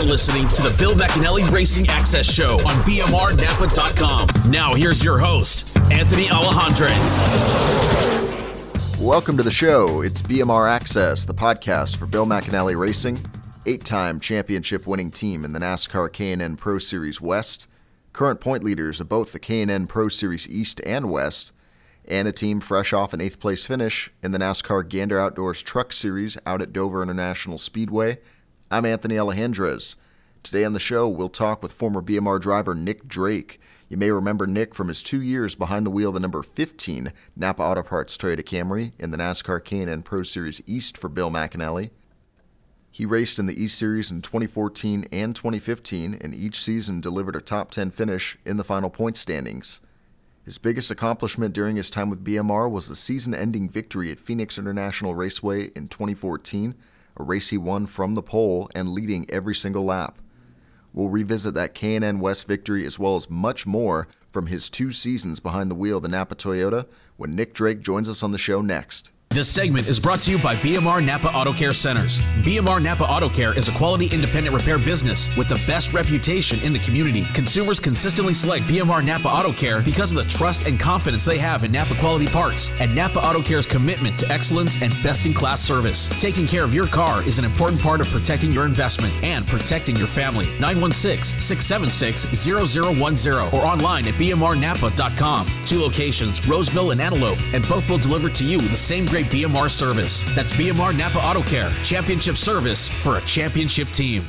You're listening to the Bill McAnally Racing Access Show on BMRNapa.com. Now, here's your host, Anthony Alejandrez. Welcome to the show. It's BMR Access, the podcast for Bill McAnally Racing, eight-time championship winning team in the NASCAR K&N Pro Series West, current point leaders of both the K&N Pro Series East and West, and a team fresh off an eighth place finish in the NASCAR Gander Outdoors Truck Series out at Dover International Speedway. I'm Anthony Alejandrez. Today on the show, we'll talk with former BMR driver Nick Drake. You may remember Nick from his two years behind the wheel of the number 15 Napa Auto Parts Toyota Camry in the NASCAR K&N Pro Series East for Bill McAnally. He raced in the East Series in 2014 and 2015, and each season delivered a top 10 finish in the final point standings. His biggest accomplishment during his time with BMR was the season ending victory at Phoenix International Raceway in 2014, a race he won from the pole and leading every single lap. We'll revisit that K&N West victory as well as much more from his two seasons behind the wheel of the Napa Toyota when Nick Drake joins us on the show next. This segment is brought to you by BMR Napa Auto Care Centers. BMR Napa Auto Care is a quality independent repair business with the best reputation in the community. Consumers consistently select BMR Napa Auto Care because of the trust and confidence they have in Napa quality parts and Napa Auto Care's commitment to excellence and best in class service. Taking care of your car is an important part of protecting your investment and protecting your family. 916 676 0010 or online at bmrnapa.com. Two locations, Roseville and Antelope, and both will deliver to you the same great BMR service. That's BMR Napa Auto Care, championship service for a championship team.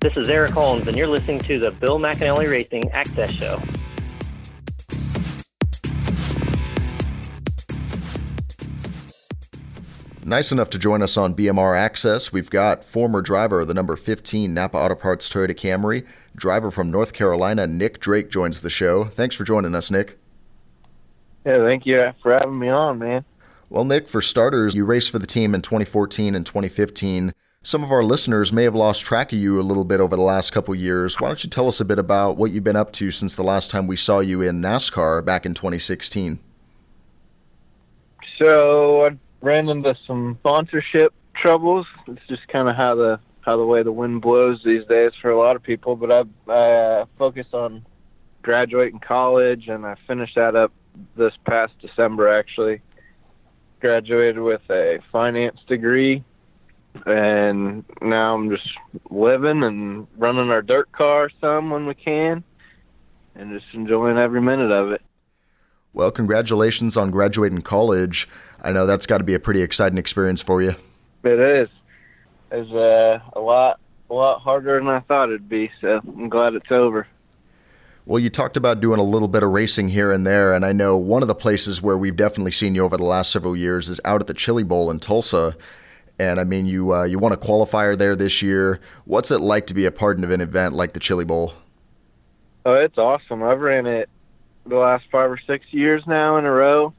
This is Eric Holmes, and you're listening to the Bill McAnally Racing Access Show. Nice enough to join us on BMR Access. We've got former driver of the number 15 Napa Auto Parts Toyota Camry, driver from North Carolina, Nick Drake joins the show. Thanks for joining us, Nick. Yeah, thank you for having me on, man. Well, Nick, for starters, you raced for the team in 2014 and 2015. Some of our listeners may have lost track of you a little bit over the last couple years. Why don't you tell us a bit about what you've been up to since the last time we saw you in NASCAR back in 2016? So I ran into some sponsorship troubles. It's just kind of how the how the way the wind blows these days for a lot of people. But I, I uh, focused on graduating college, and I finished that up this past December. Actually, graduated with a finance degree, and now I'm just living and running our dirt car some when we can, and just enjoying every minute of it. Well, congratulations on graduating college. I know that's got to be a pretty exciting experience for you. It is. It's uh, a lot, a lot harder than I thought it'd be. So I'm glad it's over. Well, you talked about doing a little bit of racing here and there, and I know one of the places where we've definitely seen you over the last several years is out at the Chili Bowl in Tulsa. And I mean, you uh, you won a qualifier there this year. What's it like to be a part of an event like the Chili Bowl? Oh, it's awesome. I've ran it the last five or six years now in a row,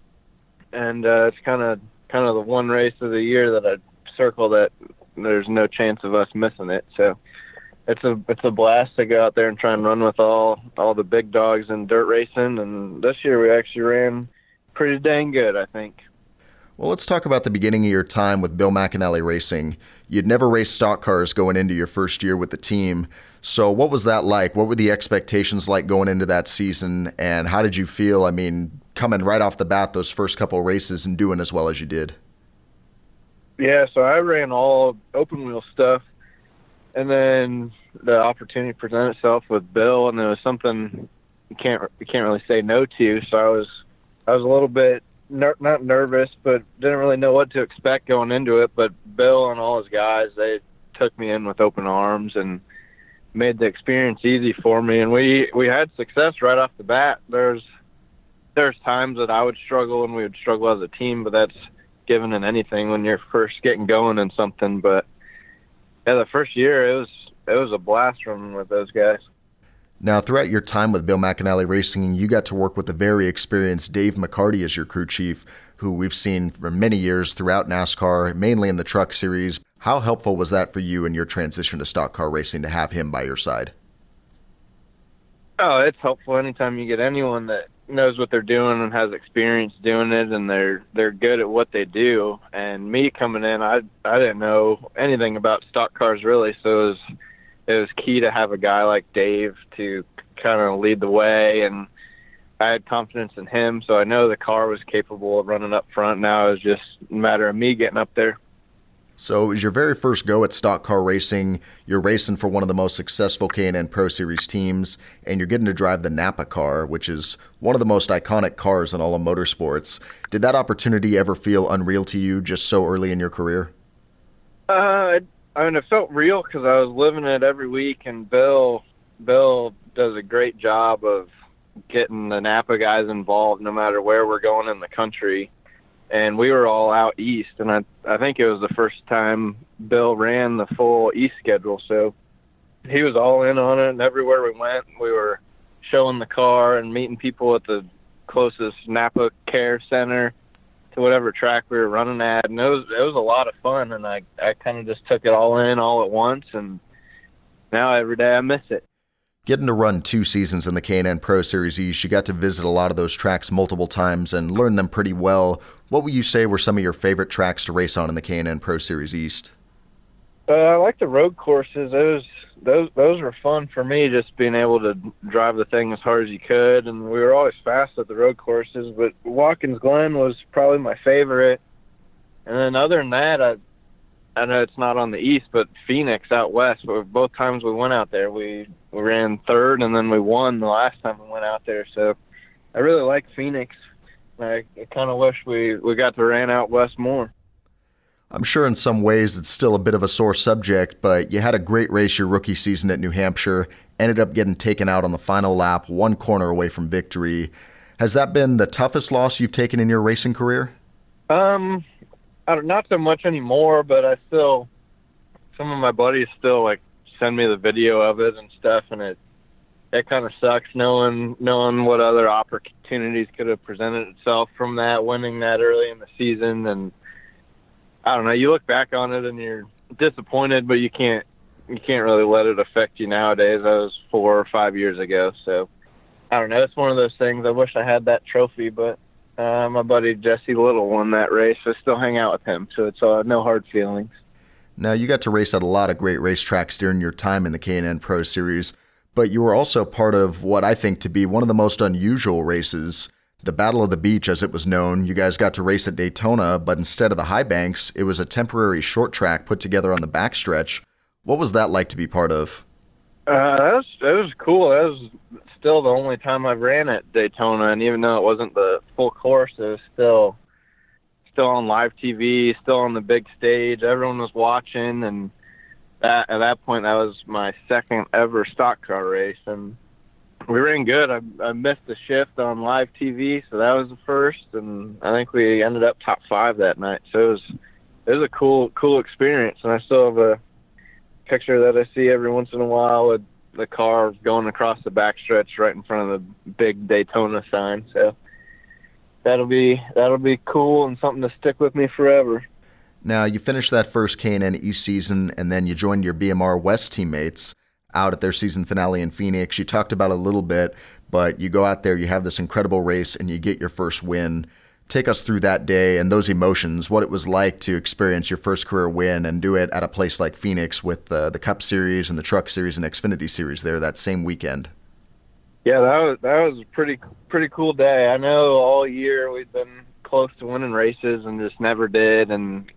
and uh, it's kind of kind of the one race of the year that I circle that there's no chance of us missing it. So it's a it's a blast to go out there and try and run with all all the big dogs in dirt racing. And this year we actually ran pretty dang good, I think. Well, let's talk about the beginning of your time with Bill McAnally Racing. You'd never raced stock cars going into your first year with the team. So, what was that like? What were the expectations like going into that season? And how did you feel? I mean, coming right off the bat, those first couple races and doing as well as you did. Yeah, so I ran all open wheel stuff, and then the opportunity presented itself with Bill, and there was something you can't you can't really say no to. So I was I was a little bit ner- not nervous, but didn't really know what to expect going into it. But Bill and all his guys, they took me in with open arms and made the experience easy for me. And we we had success right off the bat. There's there's times that I would struggle and we would struggle as a team, but that's given in anything when you're first getting going in something. But yeah, the first year it was it was a blast from with those guys. Now, throughout your time with Bill McAnally Racing, you got to work with the very experienced Dave McCarty as your crew chief, who we've seen for many years throughout NASCAR, mainly in the truck series. How helpful was that for you in your transition to stock car racing to have him by your side? Oh, it's helpful anytime you get anyone that knows what they're doing and has experience doing it, and they're they're good at what they do. And me coming in, I I didn't know anything about stock cars really, so it was it was key to have a guy like Dave to kind of lead the way, and I had confidence in him, so I know the car was capable of running up front. Now it was just a matter of me getting up there. So it was your very first go at stock car racing. You're racing for one of the most successful K&N Pro Series teams, and you're getting to drive the Napa car, which is one of the most iconic cars in all of motorsports. Did that opportunity ever feel unreal to you just so early in your career? Uh, I mean, it felt real because I was living it every week, and Bill, Bill does a great job of getting the Napa guys involved, no matter where we're going in the country and we were all out east and I I think it was the first time Bill ran the full east schedule so he was all in on it and everywhere we went we were showing the car and meeting people at the closest Napa care center to whatever track we were running at and it was it was a lot of fun and I I kind of just took it all in all at once and now every day I miss it Getting to run two seasons in the K&N Pro Series East, you got to visit a lot of those tracks multiple times and learn them pretty well. What would you say were some of your favorite tracks to race on in the K&N Pro Series East? Uh, I like the road courses. Those those those were fun for me, just being able to drive the thing as hard as you could. And we were always fast at the road courses, but Watkins Glen was probably my favorite. And then other than that, I I know it's not on the east, but Phoenix out west. But both times we went out there, we we ran third, and then we won the last time we went out there. So I really like Phoenix. I, I kind of wish we we got to ran out west more. I'm sure in some ways it's still a bit of a sore subject, but you had a great race your rookie season at New Hampshire. Ended up getting taken out on the final lap, one corner away from victory. Has that been the toughest loss you've taken in your racing career? Um, not so much anymore, but I still some of my buddies still like send me the video of it and stuff, and it it kind of sucks knowing knowing what other opportunities could have presented itself from that winning that early in the season, and I don't know. You look back on it and you're disappointed, but you can't you can't really let it affect you nowadays. That was four or five years ago, so I don't know. It's one of those things. I wish I had that trophy, but uh, my buddy Jesse Little won that race. I still hang out with him, so it's uh, no hard feelings. Now, you got to race at a lot of great racetracks during your time in the K&N Pro Series, but you were also part of what I think to be one of the most unusual races, the Battle of the Beach, as it was known. You guys got to race at Daytona, but instead of the high banks, it was a temporary short track put together on the backstretch. What was that like to be part of? Uh, that was that was cool. That was still the only time I've ran at Daytona, and even though it wasn't the full course, it was still still on live TV, still on the big stage. Everyone was watching, and that, at that point, that was my second ever stock car race, and we ran good. I, I missed the shift on live TV, so that was the first, and I think we ended up top five that night. So it was it was a cool cool experience, and I still have a picture that I see every once in a while with the car going across the backstretch right in front of the big Daytona sign. So that'll be that'll be cool and something to stick with me forever. Now you finished that first K&N East season, and then you joined your BMR West teammates out at their season finale in Phoenix. You talked about a little bit, but you go out there, you have this incredible race, and you get your first win take us through that day and those emotions, what it was like to experience your first career win and do it at a place like Phoenix with uh, the Cup Series and the Truck Series and Xfinity Series there that same weekend. Yeah, that was that was a pretty pretty cool day. I know all year we've been close to winning races and just never did, and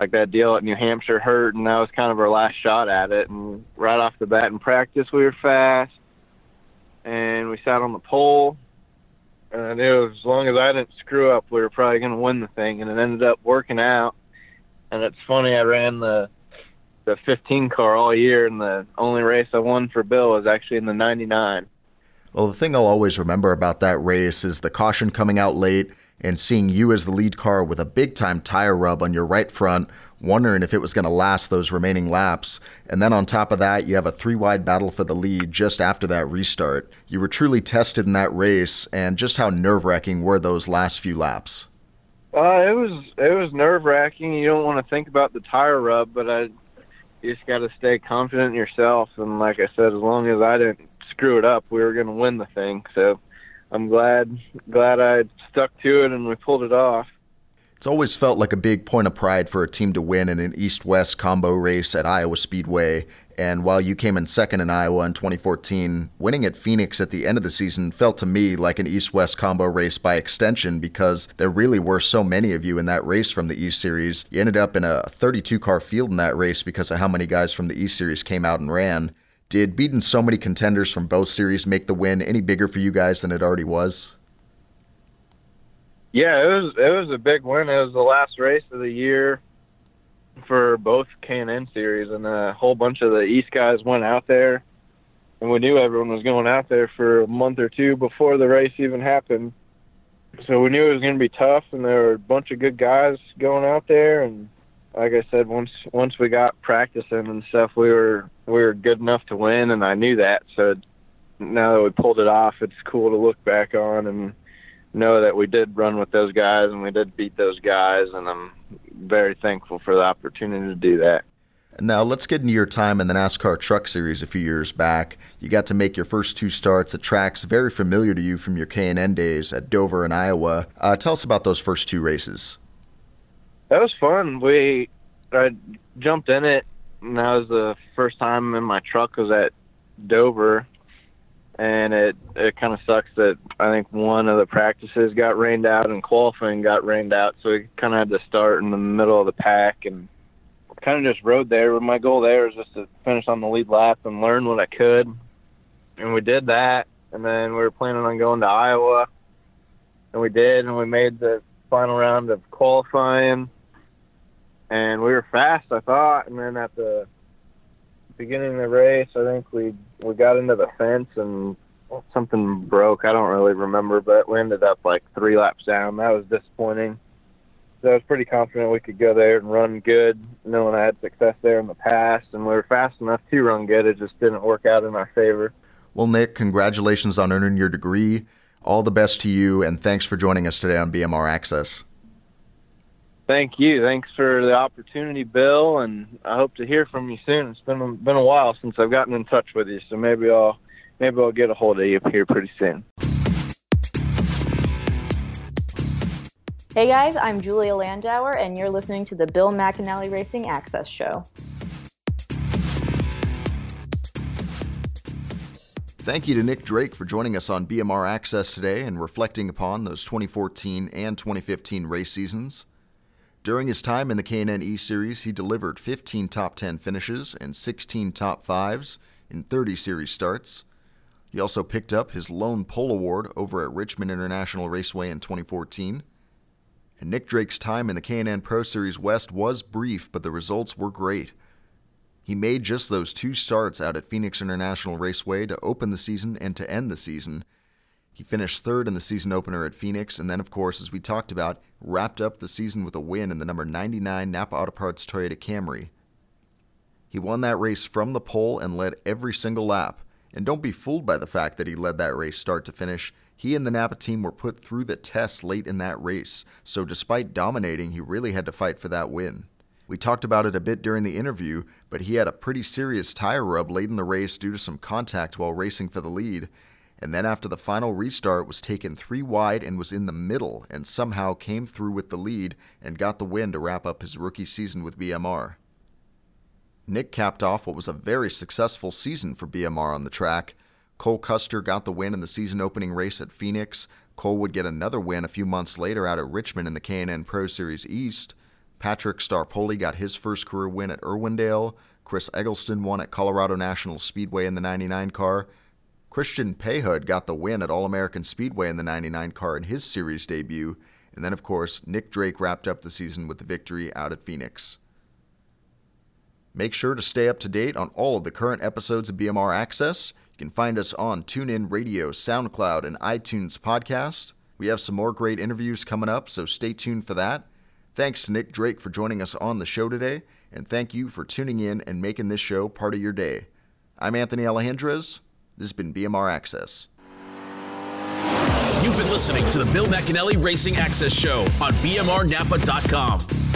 like that deal at New Hampshire hurt, and that was kind of our last shot at it. And right off the bat in practice, we were fast, and we sat on the pole and I knew as long as I didn't screw up, we were probably going to win the thing. And it ended up working out. And it's funny, I ran the the 15 car all year, and the only race I won for Bill was actually in the 99. Well, the thing I'll always remember about that race is the caution coming out late and seeing you as the lead car with a big time tire rub on your right front, wondering if it was going to last those remaining laps. And then on top of that, you have a three wide battle for the lead just after that restart. You were truly tested in that race, and just how nerve wracking were those last few laps? Uh, it was it was nerve wracking. You don't want to think about the tire rub, but I you just got to stay confident in yourself. And like I said, as long as I didn't screw it up, we were going to win the thing. So I'm glad glad I stuck to it and we pulled it off. It's always felt like a big point of pride for a team to win in an East West combo race at Iowa Speedway. And while you came in second in Iowa in 2014, winning at Phoenix at the end of the season felt to me like an East West combo race by extension because there really were so many of you in that race from the East Series. You ended up in a 32 car field in that race because of how many guys from the East Series came out and ran. Did beating so many contenders from both series make the win any bigger for you guys than it already was? Yeah, it was it was a big win. It was the last race of the year for both K and N series, and a whole bunch of the East guys went out there, and we knew everyone was going out there for a month or two before the race even happened. So we knew it was going to be tough, and there were a bunch of good guys going out there. And like I said, once once we got practicing and stuff, we were we were good enough to win, and I knew that. So now that we pulled it off, it's cool to look back on and know that we did run with those guys and we did beat those guys, and I'm very thankful for the opportunity to do that. Now let's get into your time in the NASCAR Truck Series a few years back. You got to make your first two starts at tracks very familiar to you from your K&N days at Dover and Iowa. Uh, tell us about those first two races. That was fun. We I jumped in it, and that was the first time in my truck was at Dover, and it it kind of sucks that I think one of the practices got rained out and qualifying got rained out, so we kind of had to start in the middle of the pack and kind of just rode there. But my goal there was just to finish on the lead lap and learn what I could, and we did that. And then we were planning on going to Iowa, and we did, and we made the final round of qualifying, and we were fast, I thought. And then at the beginning of the race, I think we we got into the fence and something broke. I don't really remember, but we ended up like three laps down. That was disappointing. So I was pretty confident we could go there and run good, knowing I had success there in the past, and we were fast enough to run good. It just didn't work out in our favor. Well, Nick, congratulations on earning your degree. All the best to you, and thanks for joining us today on BMR Access. Thank you. Thanks for the opportunity, Bill, and I hope to hear from you soon. It's been a, been a while since I've gotten in touch with you, so maybe I'll maybe I'll get a hold of you here pretty soon. Hey guys, I'm Julia Landauer, and you're listening to the Bill McAnally Racing Access Show. Thank you to Nick Drake for joining us on BMR Access today and reflecting upon those 2014 and 2015 race seasons. During his time in the K&N E Series, he delivered 15 top 10 finishes and 16 top 5s in 30 series starts. He also picked up his lone pole award over at Richmond International Raceway in 2014. And Nick Drake's time in the K&N Pro Series West was brief, but the results were great. He made just those two starts out at Phoenix International Raceway to open the season and to end the season, he finished third in the season opener at Phoenix, and then, of course, as we talked about, wrapped up the season with a win in the number 99 Napa Auto Parts Toyota Camry. He won that race from the pole and led every single lap. And don't be fooled by the fact that he led that race start to finish. He and the Napa team were put through the test late in that race, so despite dominating, he really had to fight for that win. We talked about it a bit during the interview, but he had a pretty serious tire rub late in the race due to some contact while racing for the lead, and then after the final restart was taken three wide and was in the middle and somehow came through with the lead and got the win to wrap up his rookie season with BMR. Nick capped off what was a very successful season for BMR on the track. Cole Custer got the win in the season opening race at Phoenix. Cole would get another win a few months later out at Richmond in the K&N Pro Series East. Patrick Staropoli got his first career win at Irwindale. Chris Eggleston won at Colorado National Speedway in the 99 car. Christian PaHud got the win at All American Speedway in the 99 car in his series debut, and then, of course, Nick Drake wrapped up the season with the victory out at Phoenix. Make sure to stay up to date on all of the current episodes of BMR Access. You can find us on TuneIn Radio, SoundCloud, and iTunes Podcast. We have some more great interviews coming up, so stay tuned for that. Thanks to Nick Drake for joining us on the show today, and thank you for tuning in and making this show part of your day. I'm Anthony Alejandrez. This has been BMR Access. You've been listening to the Bill McAnally Racing Access Show on BMRNapa.com.